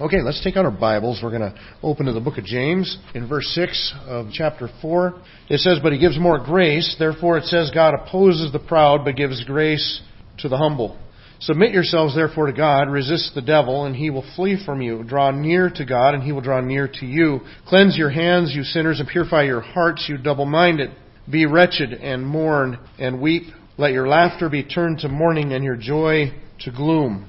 Okay, let's take out our Bibles. We're going to open to the book of James in verse 6 of chapter 4. It says, But he gives more grace. Therefore it says, God opposes the proud, but gives grace to the humble. Submit yourselves therefore to God, resist the devil, and he will flee from you. Draw near to God, and he will draw near to you. Cleanse your hands, you sinners, and purify your hearts, you double-minded. Be wretched, and mourn, and weep. Let your laughter be turned to mourning, and your joy to gloom.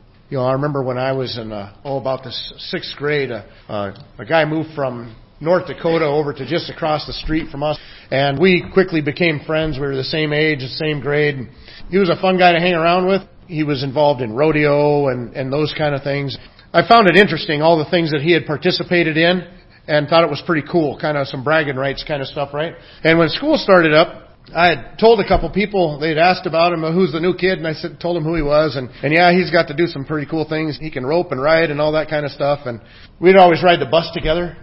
You know, I remember when I was in, uh, oh, about the sixth grade, uh, uh, a guy moved from North Dakota over to just across the street from us. And we quickly became friends. We were the same age, the same grade. He was a fun guy to hang around with. He was involved in rodeo and, and those kind of things. I found it interesting, all the things that he had participated in and thought it was pretty cool, kind of some bragging rights kind of stuff, right? And when school started up, I had told a couple people they'd asked about him, who's the new kid, and I said, told him who he was, and and yeah, he's got to do some pretty cool things. He can rope and ride and all that kind of stuff, and we'd always ride the bus together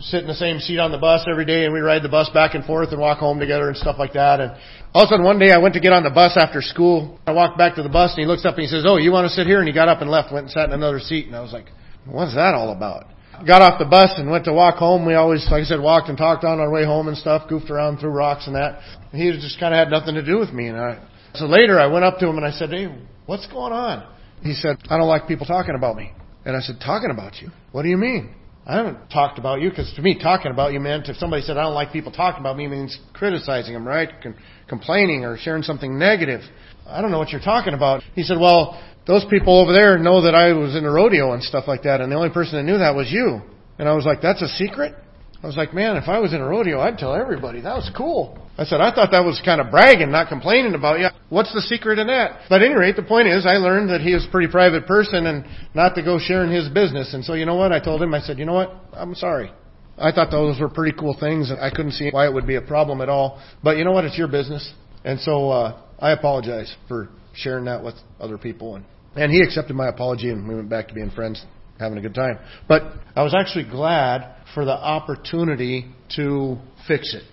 sit in the same seat on the bus every day and we'd ride the bus back and forth and walk home together and stuff like that. And all of a sudden one day I went to get on the bus after school. I walked back to the bus and he looks up and he says, Oh, you want to sit here? And he got up and left, went and sat in another seat. And I was like, what's that all about? Got off the bus and went to walk home. We always, like I said, walked and talked on our way home and stuff, goofed around through rocks and that. He just kind of had nothing to do with me. And I, so later I went up to him and I said, Hey, what's going on? He said, I don't like people talking about me. And I said, talking about you? What do you mean? I haven't talked about you because to me, talking about you meant if somebody said I don't like people talking about me means criticizing them, right? Con- complaining or sharing something negative. I don't know what you're talking about. He said, well, those people over there know that I was in a rodeo and stuff like that, and the only person that knew that was you. And I was like, that's a secret? I was like, man, if I was in a rodeo, I'd tell everybody. That was cool. I said, I thought that was kind of bragging, not complaining about you. What's the secret in that? But at any rate, the point is, I learned that he is a pretty private person and not to go sharing his business. And so, you know what? I told him, I said, you know what? I'm sorry. I thought those were pretty cool things. And I couldn't see why it would be a problem at all. But you know what? It's your business. And so, uh, I apologize for sharing that with other people. And, and he accepted my apology and we went back to being friends having a good time. But I was actually glad for the opportunity to fix it.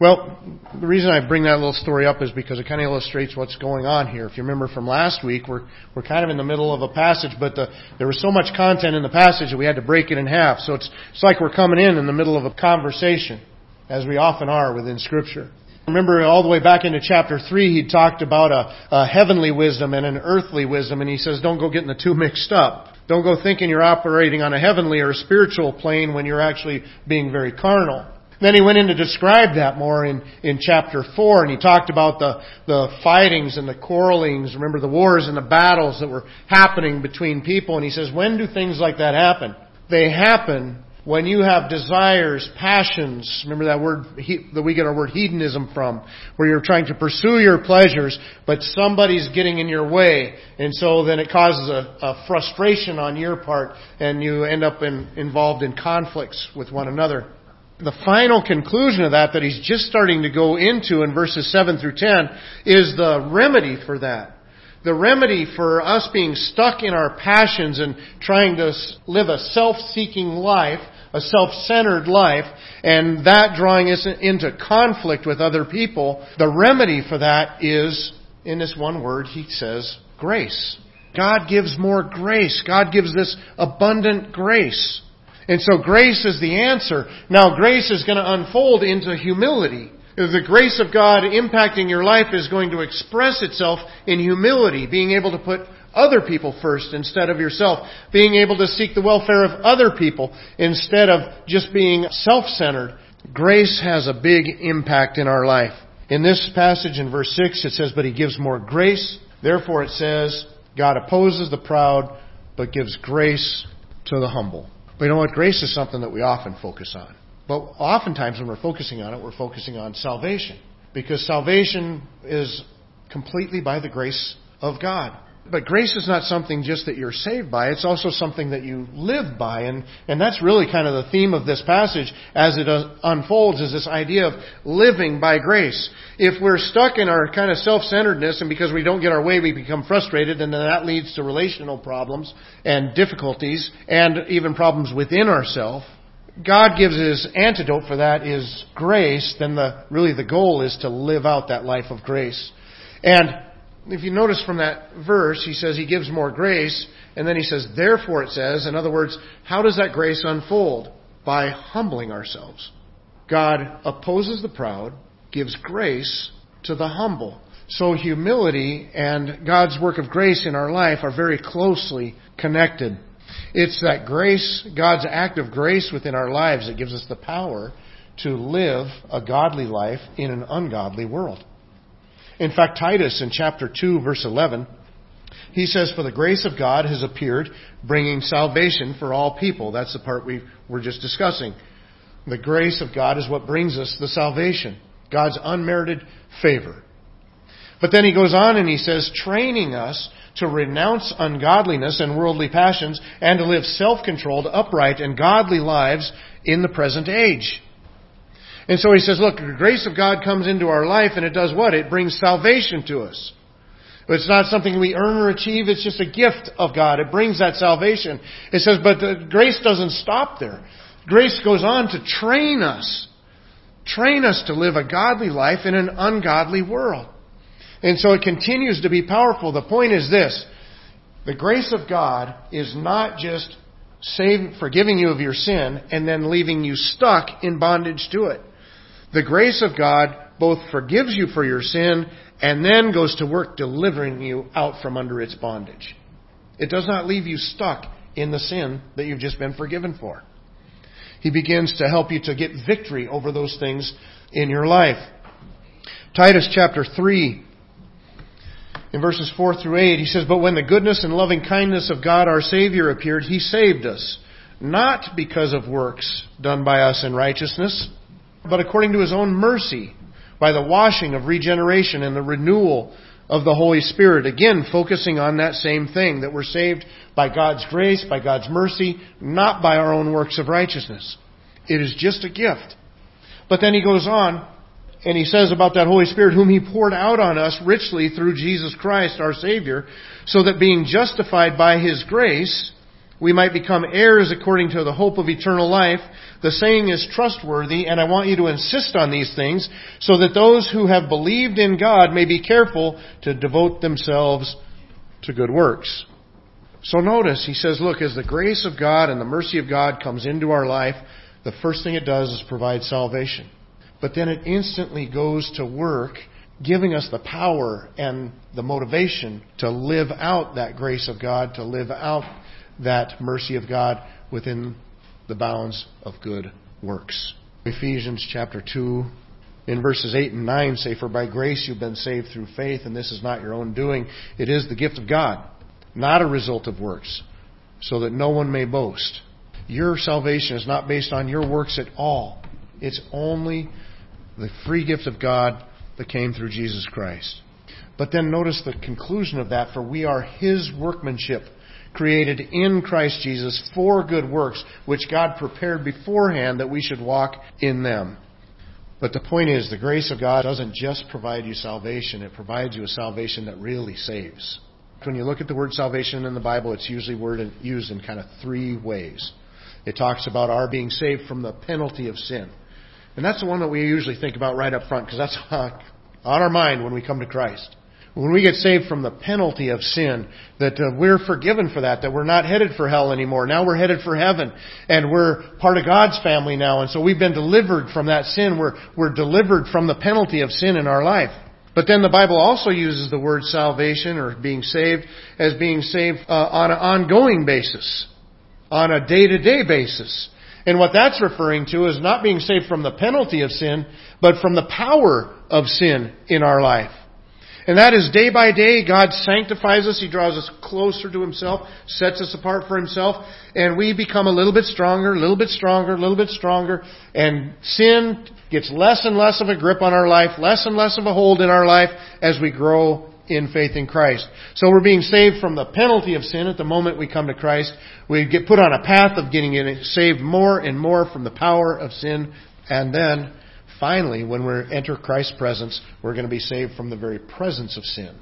Well, the reason I bring that little story up is because it kind of illustrates what's going on here. If you remember from last week, we're we're kind of in the middle of a passage, but the, there was so much content in the passage that we had to break it in half. So it's it's like we're coming in in the middle of a conversation, as we often are within Scripture. Remember all the way back into chapter 3, he talked about a, a heavenly wisdom and an earthly wisdom, and he says, don't go getting the two mixed up. Don't go thinking you're operating on a heavenly or a spiritual plane when you're actually being very carnal. Then he went in to describe that more in, in chapter 4, and he talked about the, the fightings and the quarrelings, remember the wars and the battles that were happening between people, and he says, when do things like that happen? They happen when you have desires, passions, remember that word that we get our word hedonism from, where you're trying to pursue your pleasures, but somebody's getting in your way, and so then it causes a, a frustration on your part, and you end up in, involved in conflicts with one another. The final conclusion of that that he's just starting to go into in verses 7 through 10 is the remedy for that the remedy for us being stuck in our passions and trying to live a self-seeking life a self-centered life, and that drawing us into conflict with other people, the remedy for that is, in this one word, he says, grace. God gives more grace. God gives this abundant grace. And so grace is the answer. Now grace is going to unfold into humility. The grace of God impacting your life is going to express itself in humility, being able to put other people first instead of yourself. Being able to seek the welfare of other people instead of just being self-centered. Grace has a big impact in our life. In this passage in verse 6 it says, but he gives more grace. Therefore it says, God opposes the proud, but gives grace to the humble. But you know what? Grace is something that we often focus on. But oftentimes when we're focusing on it, we're focusing on salvation. Because salvation is completely by the grace of God. But grace is not something just that you're saved by, it's also something that you live by. And, and that's really kind of the theme of this passage as it uh, unfolds is this idea of living by grace. If we're stuck in our kind of self-centeredness and because we don't get our way we become frustrated and then that leads to relational problems and difficulties and even problems within ourselves, God gives his antidote for that is grace, then the, really the goal is to live out that life of grace. And if you notice from that verse, he says he gives more grace, and then he says, therefore it says, in other words, how does that grace unfold? By humbling ourselves. God opposes the proud, gives grace to the humble. So humility and God's work of grace in our life are very closely connected. It's that grace, God's act of grace within our lives that gives us the power to live a godly life in an ungodly world. In fact, Titus in chapter 2 verse 11, he says, For the grace of God has appeared, bringing salvation for all people. That's the part we were just discussing. The grace of God is what brings us the salvation. God's unmerited favor. But then he goes on and he says, training us to renounce ungodliness and worldly passions and to live self-controlled, upright, and godly lives in the present age. And so he says, look, the grace of God comes into our life and it does what? It brings salvation to us. It's not something we earn or achieve, it's just a gift of God. It brings that salvation. It says, but the grace doesn't stop there. Grace goes on to train us. Train us to live a godly life in an ungodly world. And so it continues to be powerful. The point is this. The grace of God is not just save, forgiving you of your sin and then leaving you stuck in bondage to it. The grace of God both forgives you for your sin and then goes to work delivering you out from under its bondage. It does not leave you stuck in the sin that you've just been forgiven for. He begins to help you to get victory over those things in your life. Titus chapter 3 in verses 4 through 8, he says, But when the goodness and loving kindness of God our Savior appeared, He saved us, not because of works done by us in righteousness, but according to His own mercy, by the washing of regeneration and the renewal of the Holy Spirit. Again, focusing on that same thing, that we're saved by God's grace, by God's mercy, not by our own works of righteousness. It is just a gift. But then he goes on, and he says about that Holy Spirit, whom he poured out on us richly through Jesus Christ, our Savior, so that being justified by his grace, we might become heirs according to the hope of eternal life. The saying is trustworthy, and I want you to insist on these things, so that those who have believed in God may be careful to devote themselves to good works. So notice, he says, look, as the grace of God and the mercy of God comes into our life, the first thing it does is provide salvation but then it instantly goes to work giving us the power and the motivation to live out that grace of God, to live out that mercy of God within the bounds of good works. Ephesians chapter 2 in verses 8 and 9 say, For by grace you've been saved through faith, and this is not your own doing. It is the gift of God, not a result of works, so that no one may boast. Your salvation is not based on your works at all. It's only the free gift of God that came through Jesus Christ. But then notice the conclusion of that, for we are His workmanship, created in Christ Jesus for good works, which God prepared beforehand that we should walk in them. But the point is, the grace of God doesn't just provide you salvation, it provides you a salvation that really saves. When you look at the word salvation in the Bible, it's usually word used in kind of three ways. It talks about our being saved from the penalty of sin. And that's the one that we usually think about right up front because that's on our mind when we come to Christ. When we get saved from the penalty of sin, that uh, we're forgiven for that, that we're not headed for hell anymore. Now we're headed for heaven. And we're part of God's family now. And so we've been delivered from that sin. We're, we're delivered from the penalty of sin in our life. But then the Bible also uses the word salvation or being saved as being saved uh, on an ongoing basis, on a day-to-day basis. And what that's referring to is not being saved from the penalty of sin, but from the power of sin in our life. And that is day by day, God sanctifies us. He draws us closer to Himself, sets us apart for Himself, and we become a little bit stronger, a little bit stronger, a little bit stronger, and sin gets less and less of a grip on our life, less and less of a hold in our life as we grow in faith in Christ. So we're being saved from the penalty of sin at the moment we come to Christ. We get put on a path of getting saved more and more from the power of sin. And then, finally, when we enter Christ's presence, we're going to be saved from the very presence of sin.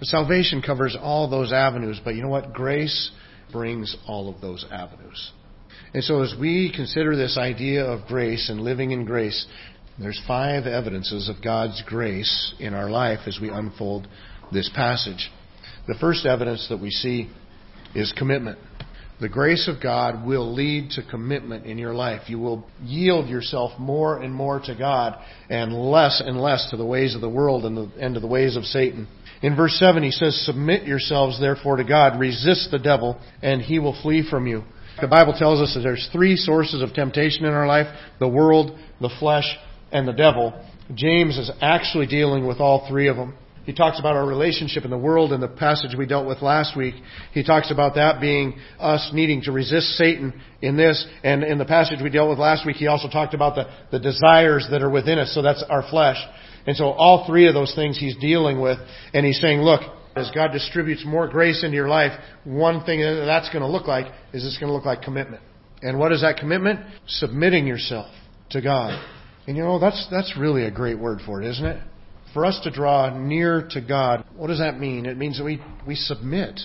The salvation covers all those avenues, but you know what? Grace brings all of those avenues. And so as we consider this idea of grace and living in grace, there's five evidences of God's grace in our life as we unfold this passage. The first evidence that we see is commitment. The grace of God will lead to commitment in your life. You will yield yourself more and more to God and less and less to the ways of the world and, the, and to the ways of Satan. In verse 7, he says, Submit yourselves therefore to God, resist the devil, and he will flee from you. The Bible tells us that there's three sources of temptation in our life the world, the flesh, and the devil. James is actually dealing with all three of them. He talks about our relationship in the world in the passage we dealt with last week. He talks about that being us needing to resist Satan in this. And in the passage we dealt with last week, he also talked about the, the desires that are within us. So that's our flesh. And so all three of those things he's dealing with. And he's saying, look, as God distributes more grace into your life, one thing that that's going to look like is it's going to look like commitment. And what is that commitment? Submitting yourself to God. And you know, that's, that's really a great word for it, isn't it? For us to draw near to God, what does that mean? It means that we, we submit.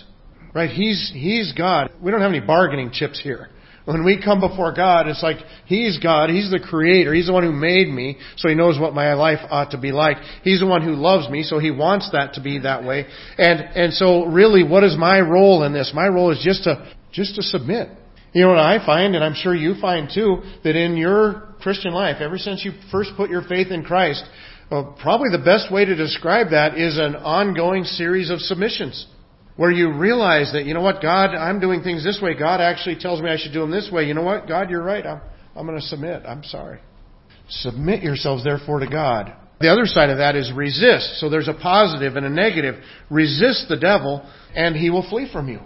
Right? He's, He's God. We don't have any bargaining chips here. When we come before God, it's like He's God. He's the Creator. He's the one who made me, so He knows what my life ought to be like. He's the one who loves me, so He wants that to be that way. And, and so really, what is my role in this? My role is just to, just to submit. You know what I find, and I'm sure you find too, that in your Christian life, ever since you first put your faith in Christ, well, probably the best way to describe that is an ongoing series of submissions where you realize that, you know what, God, I'm doing things this way. God actually tells me I should do them this way. You know what, God, you're right. I'm, I'm going to submit. I'm sorry. Submit yourselves, therefore, to God. The other side of that is resist. So there's a positive and a negative. Resist the devil, and he will flee from you.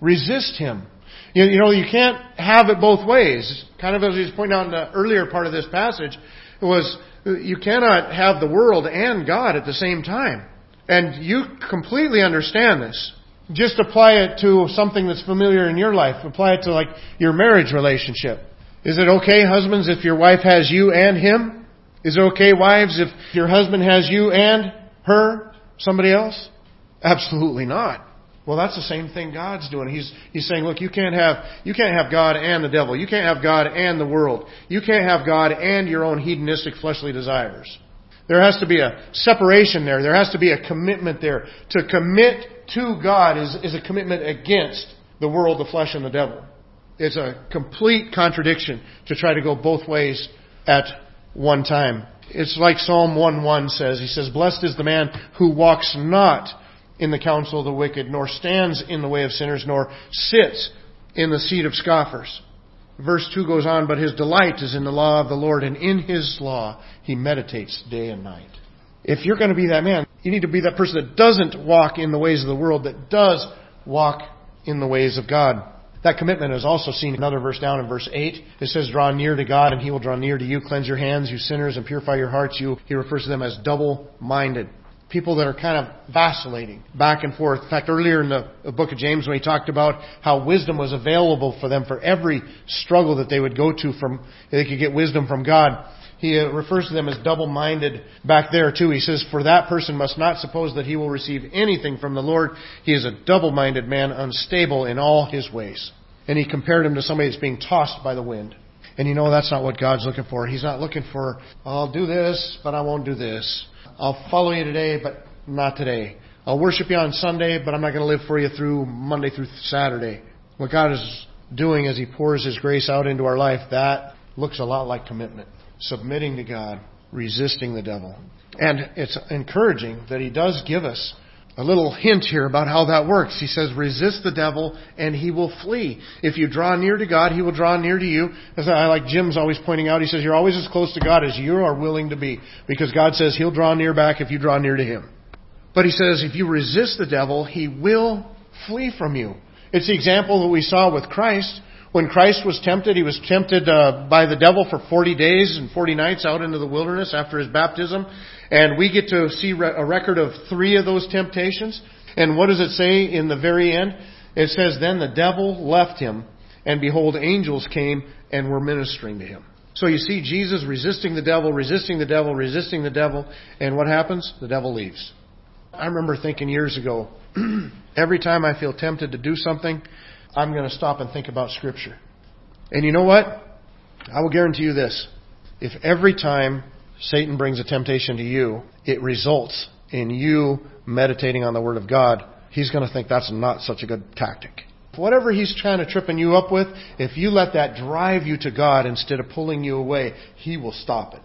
Resist him. You, you know, you can't have it both ways. Kind of as he was pointing out in the earlier part of this passage, it was you cannot have the world and God at the same time. And you completely understand this. Just apply it to something that's familiar in your life. Apply it to like your marriage relationship. Is it okay, husbands, if your wife has you and him? Is it okay, wives, if your husband has you and her, somebody else? Absolutely not. Well, that's the same thing God's doing. He's, he's saying, look, you can't have, you can't have God and the devil. You can't have God and the world. You can't have God and your own hedonistic fleshly desires. There has to be a separation there. There has to be a commitment there. To commit to God is, is a commitment against the world, the flesh, and the devil. It's a complete contradiction to try to go both ways at one time. It's like Psalm 1 1 says. He says, Blessed is the man who walks not in the counsel of the wicked, nor stands in the way of sinners, nor sits in the seat of scoffers. Verse 2 goes on, but his delight is in the law of the Lord, and in his law he meditates day and night. If you're going to be that man, you need to be that person that doesn't walk in the ways of the world, that does walk in the ways of God. That commitment is also seen in another verse down in verse 8. It says, Draw near to God, and he will draw near to you. Cleanse your hands, you sinners, and purify your hearts. You, he refers to them as double minded people that are kind of vacillating back and forth. In fact, earlier in the book of James, when he talked about how wisdom was available for them for every struggle that they would go to from, they could get wisdom from God. He uh, refers to them as double-minded back there too. He says, for that person must not suppose that he will receive anything from the Lord. He is a double-minded man, unstable in all his ways. And he compared him to somebody that's being tossed by the wind. And you know that's not what God's looking for. He's not looking for, I'll do this, but I won't do this. I'll follow you today, but not today. I'll worship you on Sunday, but I'm not going to live for you through Monday through Saturday. What God is doing as He pours His grace out into our life, that looks a lot like commitment. Submitting to God, resisting the devil. And it's encouraging that He does give us a little hint here about how that works. He says, resist the devil and he will flee. If you draw near to God, he will draw near to you. As I like Jim's always pointing out, he says, you're always as close to God as you are willing to be. Because God says he'll draw near back if you draw near to him. But he says, if you resist the devil, he will flee from you. It's the example that we saw with Christ When Christ was tempted, he was tempted uh, by the devil for 40 days and 40 nights out into the wilderness after his baptism. And we get to see a record of three of those temptations. And what does it say in the very end? It says, Then the devil left him, and behold, angels came and were ministering to him. So you see Jesus resisting the devil, resisting the devil, resisting the devil, and what happens? The devil leaves. I remember thinking years ago, every time I feel tempted to do something, I'm going to stop and think about Scripture. And you know what? I will guarantee you this. If every time Satan brings a temptation to you, it results in you meditating on the Word of God, he's going to think that's not such a good tactic. Whatever he's trying to tripping you up with, if you let that drive you to God instead of pulling you away, he will stop it.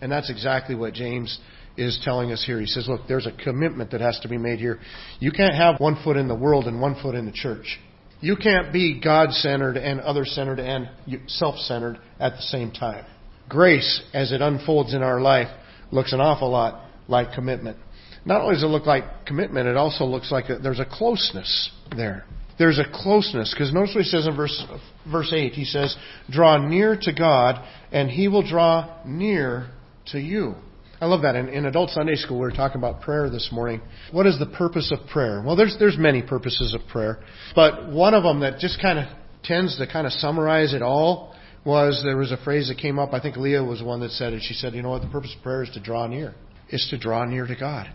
And that's exactly what James is telling us here. He says, look, there's a commitment that has to be made here. You can't have one foot in the world and one foot in the church. You can't be God centered and other centered and self centered at the same time. Grace, as it unfolds in our life, looks an awful lot like commitment. Not only does it look like commitment, it also looks like a, there's a closeness there there's a closeness. Because notice what he says in verse, verse 8. He says, Draw near to God, and he will draw near to you. I love that. In, in adult Sunday school, we were talking about prayer this morning. What is the purpose of prayer? Well, there's, there's many purposes of prayer. But one of them that just kind of tends to kind of summarize it all was there was a phrase that came up. I think Leah was one that said it. She said, you know what? The purpose of prayer is to draw near. Is to draw near to God.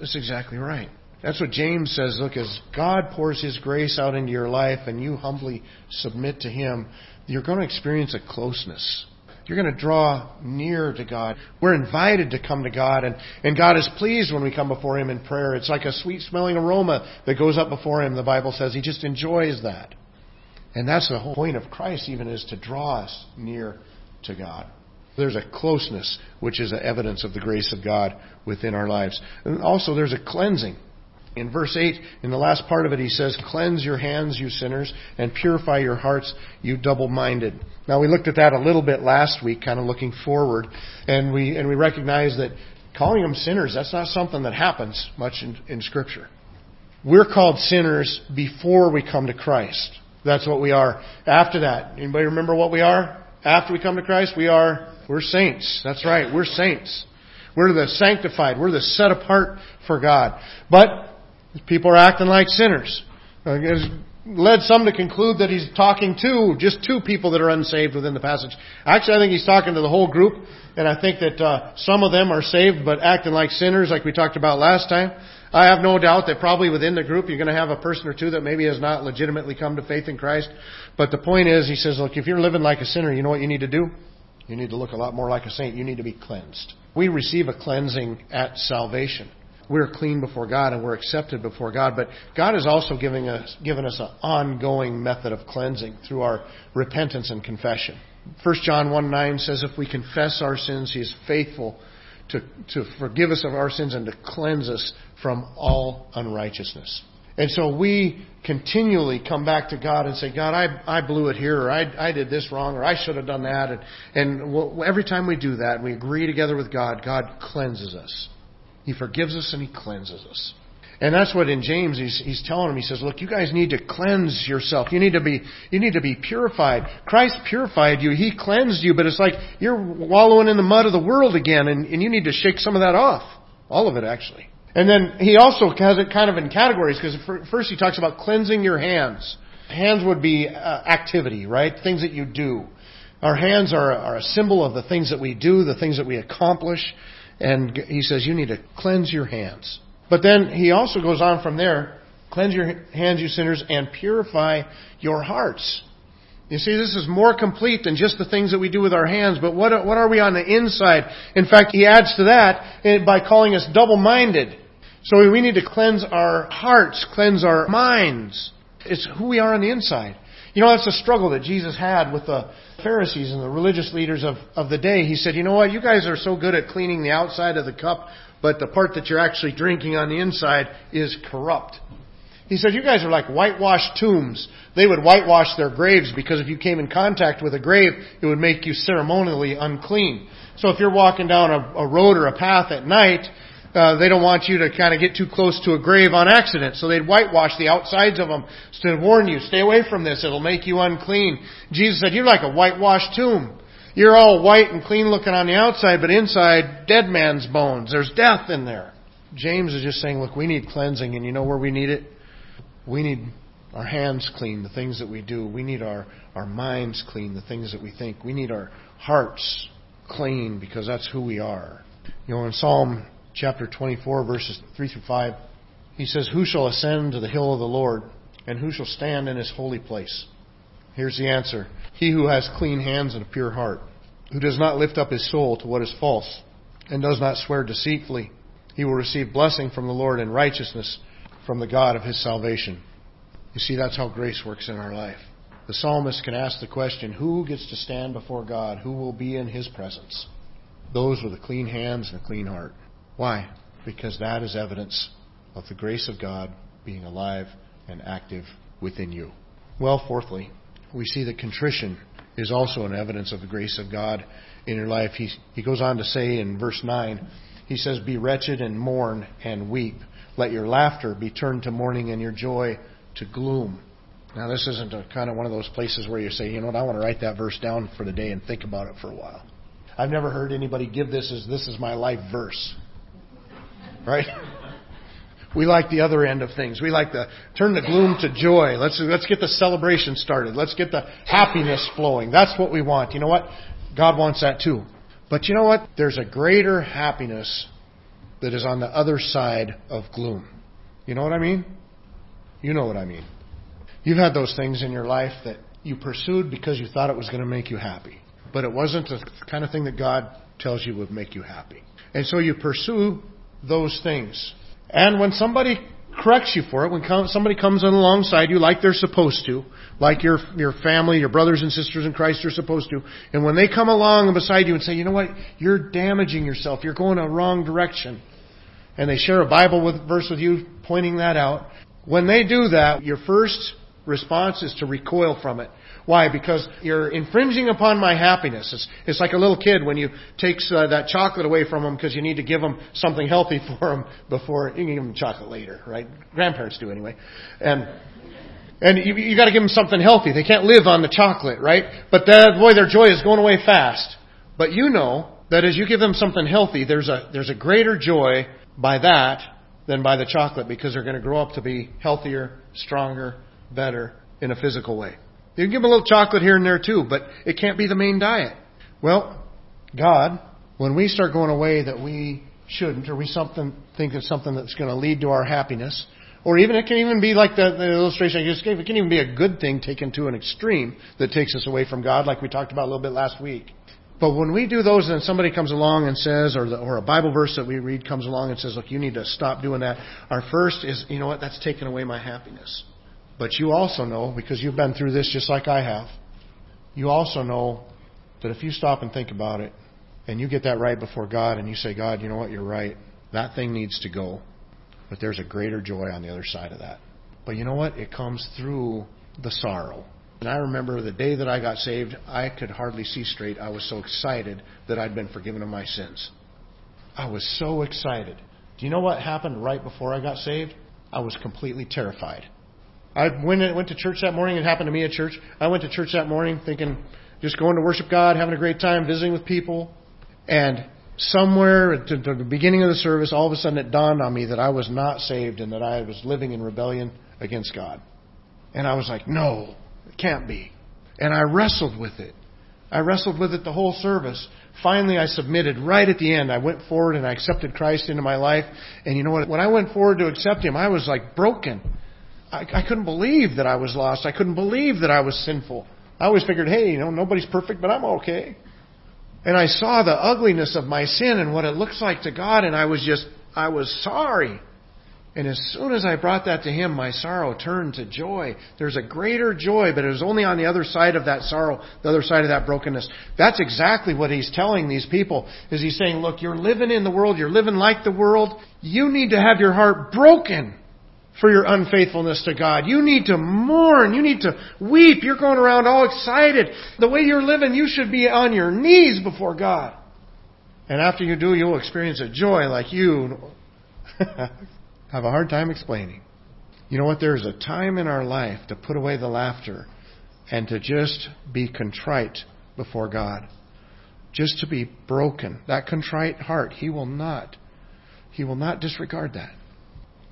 That's exactly right. That's what James says. Look, as God pours His grace out into your life and you humbly submit to Him, you're going to experience a closeness. You're going to draw near to God. We're invited to come to God, and, and God is pleased when we come before Him in prayer. It's like a sweet smelling aroma that goes up before Him, the Bible says. He just enjoys that. And that's the whole point of Christ, even, is to draw us near to God. There's a closeness, which is evidence of the grace of God within our lives. And also, there's a cleansing. In verse 8, in the last part of it, he says, Cleanse your hands, you sinners, and purify your hearts, you double minded. Now, we looked at that a little bit last week, kind of looking forward, and we, and we recognize that calling them sinners, that's not something that happens much in, in Scripture. We're called sinners before we come to Christ. That's what we are. After that, anybody remember what we are? After we come to Christ, we are, we're saints. That's right, we're saints. We're the sanctified. We're the set apart for God. But People are acting like sinners. It led some to conclude that he's talking to just two people that are unsaved within the passage. Actually, I think he's talking to the whole group, and I think that uh, some of them are saved but acting like sinners, like we talked about last time. I have no doubt that probably within the group you're going to have a person or two that maybe has not legitimately come to faith in Christ. But the point is, he says, look, if you're living like a sinner, you know what you need to do? You need to look a lot more like a saint. You need to be cleansed. We receive a cleansing at salvation we're clean before God and we're accepted before God. But God is also giving us, given us an ongoing method of cleansing through our repentance and confession. 1 John 1 9 says, If we confess our sins, He is faithful to, to forgive us of our sins and to cleanse us from all unrighteousness. And so we continually come back to God and say, God, I, I blew it here, or I, I did this wrong, or I should have done that. And, and every time we do that, we agree together with God, God cleanses us. He forgives us and He cleanses us. And that's what in James he's, he's telling him. He says, "Look, you guys need to cleanse yourself. You need to be you need to be purified. Christ purified you. He cleansed you, but it's like you're wallowing in the mud of the world again, and, and you need to shake some of that off. All of it, actually. And then he also has it kind of in categories because first he talks about cleansing your hands. Hands would be uh, activity, right? Things that you do. Our hands are, are a symbol of the things that we do, the things that we accomplish. And he says, You need to cleanse your hands. But then he also goes on from there cleanse your hands, you sinners, and purify your hearts. You see, this is more complete than just the things that we do with our hands, but what, what are we on the inside? In fact, he adds to that eh, by calling us double-minded. So we need to cleanse our hearts, cleanse our minds. It's who we are on the inside. You know, that's a struggle that Jesus had with the Pharisees and the religious leaders of, of the day. He said, you know what, you guys are so good at cleaning the outside of the cup, but the part that you're actually drinking on the inside is corrupt. He said, you guys are like whitewashed tombs. They would whitewash their graves because if you came in contact with a grave, it would make you ceremonially unclean. So if you're walking down a, a road or a path at night, Uh, they don't want you to kind of get too close to a grave on accident, so they'd whitewash the outsides of them to warn you, stay away from this, it'll make you unclean. Jesus said, you're like a whitewashed tomb. You're all white and clean looking on the outside, but inside, dead man's bones. There's death in there. James is just saying, look, we need cleansing, and you know where we need it? We need our hands clean, the things that we do. We need our, our minds clean, the things that we think. We need our hearts clean because that's who we are. You know, in Psalm chapter 24, verses 3 through 5, he says, Who shall ascend to the hill of the Lord, and who shall stand in his holy place? Here's the answer He who has clean hands and a pure heart, who does not lift up his soul to what is false, and does not swear deceitfully, he will receive blessing from the Lord and righteousness from the God of his salvation. You see, that's how grace works in our life. The psalmist can ask the question who gets to stand before God? Who will be in his presence? Those with a clean hands and a clean heart. Why? Because that is evidence of the grace of God being alive and active within you. Well, fourthly, we see that contrition is also an evidence of the grace of God in your life. He, he goes on to say in verse 9, he says, Be wretched and mourn and weep. Let your laughter be turned to mourning and your joy to gloom. Now, this isn't a, kind of one of those places where you say, you know what, I want to write that verse down for the day and think about it for a while. I've never heard anybody give this as this is my life verse. Right? We like the other end of things. We like to turn the gloom to joy. Let's, let's get the celebration started. Let's get the happiness flowing. That's what we want. You know what? God wants that too. But you know what? There's a greater happiness that is on the other side of gloom. You know what I mean? You know what I mean. You've had those things in your life that you pursued because you thought it was going to make you happy. But it wasn't the kind of thing that God tells you would make you happy. And so you pursue those things. And when somebody corrects you for it, when somebody comes in alongside you like they're supposed to, like your your family, your brothers and sisters in Christ are supposed to, and when they come along beside you and say, you know what, you're damaging yourself, you're going a wrong direction, and they share a Bible with, verse with you pointing that out, when they do that, your first response is to recoil from it. Why? Because you're infringing upon my happiness. It's, it's like a little kid when you take uh, that chocolate away from them because you need to give them something healthy for them before you can give them chocolate later, right? Grandparents do anyway. And and you, you got to give them something healthy. They can't live on the chocolate, right? But that, boy, their joy is going away fast. But you know that as you give them something healthy, there's a there's a greater joy by that than by the chocolate because they're going to grow up to be healthier, stronger, better in a physical way. You can give them a little chocolate here and there too, but it can't be the main diet. Well, God, when we start going away that we shouldn't, or we something think it's something that's going to lead to our happiness, or even it can even be like the, the illustration I just gave. It can even be a good thing taken to an extreme that takes us away from God, like we talked about a little bit last week. But when we do those and somebody comes along and says, or, the, or a Bible verse that we read comes along and says, look, you need to stop doing that, our first is, you know what, that's taking away my happiness. But you also know, because you've been through this just like I have, you also know that if you stop and think about it, and you get that right before God, and you say, God, you know what, you're right. That thing needs to go. But there's a greater joy on the other side of that. But you know what? It comes through the sorrow. And I remember the day that I got saved, I could hardly see straight. I was so excited that I'd been forgiven of my sins. I was so excited. Do you know what happened right before I got saved? I was completely terrified. I went, went to church that morning. It happened to me at church. I went to church that morning thinking, just going to worship God, having a great time, visiting with people. And somewhere at the beginning of the service, all of a sudden it dawned on me that I was not saved and that I was living in rebellion against God. And I was like, no, it can't be. And I wrestled with it. I wrestled with it the whole service. Finally, I submitted right at the end. I went forward and I accepted Christ into my life. And you know what? When I went forward to accept Him, I was like broken. I, I couldn't believe that I was lost. I couldn't believe that I was sinful. I always figured, hey, you know, nobody's perfect, but I'm okay. And I saw the ugliness of my sin and what it looks like to God, and I was just, I was sorry. And as soon as I brought that to Him, my sorrow turned to joy. There's a greater joy, but it was only on the other side of that sorrow, the other side of that brokenness. That's exactly what He's telling these people. Is He's saying, look, you're living in the world, you're living like the world. You need to have your heart broken for your unfaithfulness to God. You need to mourn. You need to weep. You're going around all excited. The way you're living, you should be on your knees before God. And after you do, you'll experience a joy like you have a hard time explaining. You know what? There's a time in our life to put away the laughter and to just be contrite before God. Just to be broken. That contrite heart, He will not. He will not disregard that.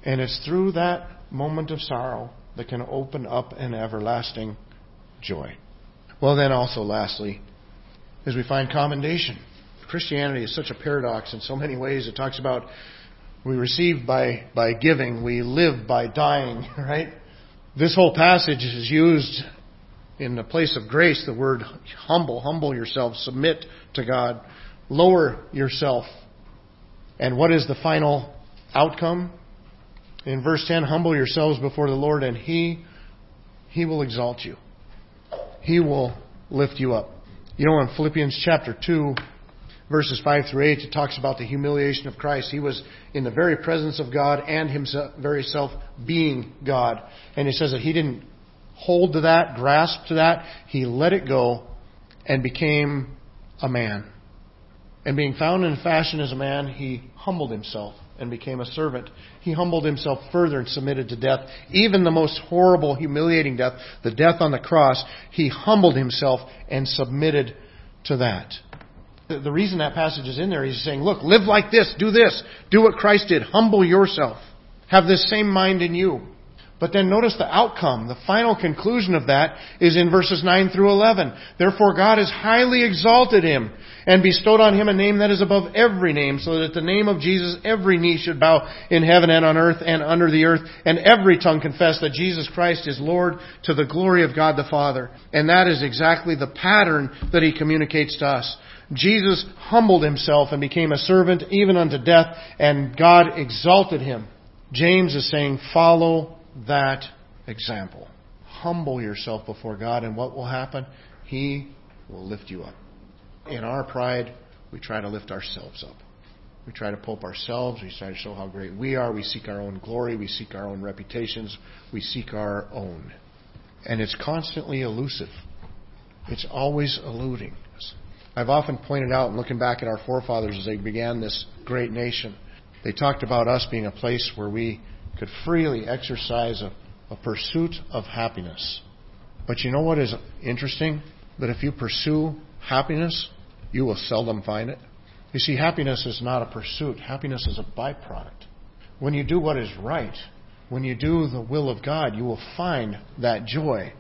And it's through that moment of sorrow that can open up an everlasting joy. Well, then, also, lastly, is we find commendation. Christianity is such a paradox in so many ways. It talks about we receive by, by giving, we live by dying, right? This whole passage is used in the place of grace, the word humble, humble yourself, submit to God, lower yourself. And what is the final outcome? In verse 10, humble yourselves before the Lord and He, He will exalt you. He will lift you up. You know, in Philippians chapter 2, verses 5 through 8, it talks about the humiliation of Christ. He was in the very presence of God and himself, very self being God. And it says that he didn't hold to that, grasp to that. He let it go and became a man. And being found in fashion as a man, he humbled himself and became a servant. He humbled himself further and submitted to death, even the most horrible, humiliating death, the death on the cross. He humbled himself and submitted to that. The reason that passage is in there, he's saying, look, live like this, do this, do what Christ did, humble yourself. Have this same mind in you. But then notice the outcome. The final conclusion of that is in verses 9 through 11. Therefore God has highly exalted him and bestowed on him a name that is above every name, so that at the name of Jesus every knee should bow in heaven and on earth and under the earth, and every tongue confess that Jesus Christ is Lord to the glory of God the Father. And that is exactly the pattern that he communicates to us. Jesus humbled himself and became a servant even unto death, and God exalted him. James is saying, follow that example. Humble yourself before God, and what will happen? He will lift you up. In our pride, we try to lift ourselves up. We try to up ourselves. We try to show how great we are. We seek our own glory. We seek our own reputations. We seek our own. And it's constantly elusive. It's always eluding. us. I've often pointed out, looking back at our forefathers as they began this great nation, they talked about us being a place where we could freely exercise a, a pursuit of happiness. But you know what is interesting? That if you pursue happiness, you will seldom find it. You see, happiness is not a pursuit, happiness is a byproduct. When you do what is right, when you do the will of God, you will find that joy.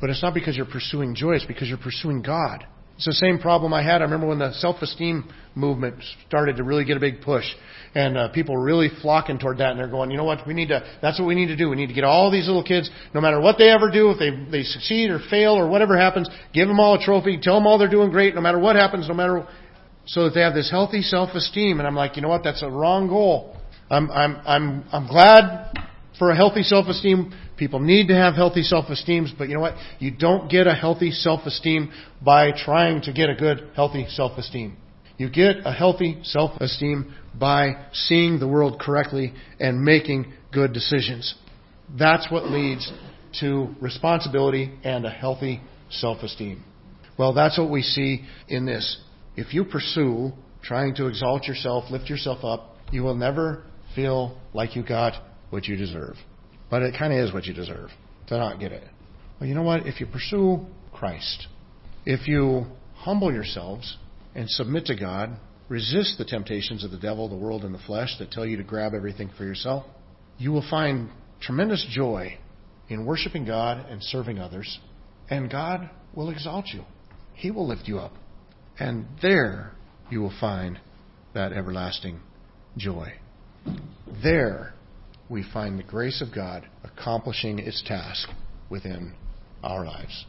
But it's not because you're pursuing joy, it's because you're pursuing God. It's the same problem I had. I remember when the self-esteem movement started to really get a big push, and uh, people were really flocking toward that. And they're going, you know what? We need to. That's what we need to do. We need to get all these little kids, no matter what they ever do, if they they succeed or fail or whatever happens, give them all a trophy, tell them all they're doing great, no matter what happens, no matter, so that they have this healthy self-esteem. And I'm like, you know what? That's a wrong goal. I'm I'm I'm I'm glad for a healthy self-esteem. People need to have healthy self-esteem, but you know what? You don't get a healthy self-esteem by trying to get a good, healthy self-esteem. You get a healthy self-esteem by seeing the world correctly and making good decisions. That's what leads to responsibility and a healthy self-esteem. Well, that's what we see in this. If you pursue trying to exalt yourself, lift yourself up, you will never feel like you got what you deserve. But it kind of is what you deserve to not get it. Well, you know what? If you pursue Christ, if you humble yourselves and submit to God, resist the temptations of the devil, the world, and the flesh that tell you to grab everything for yourself, you will find tremendous joy in worshiping God and serving others, and God will exalt you. He will lift you up. And there you will find that everlasting joy. There we find the grace of God accomplishing its task within our lives.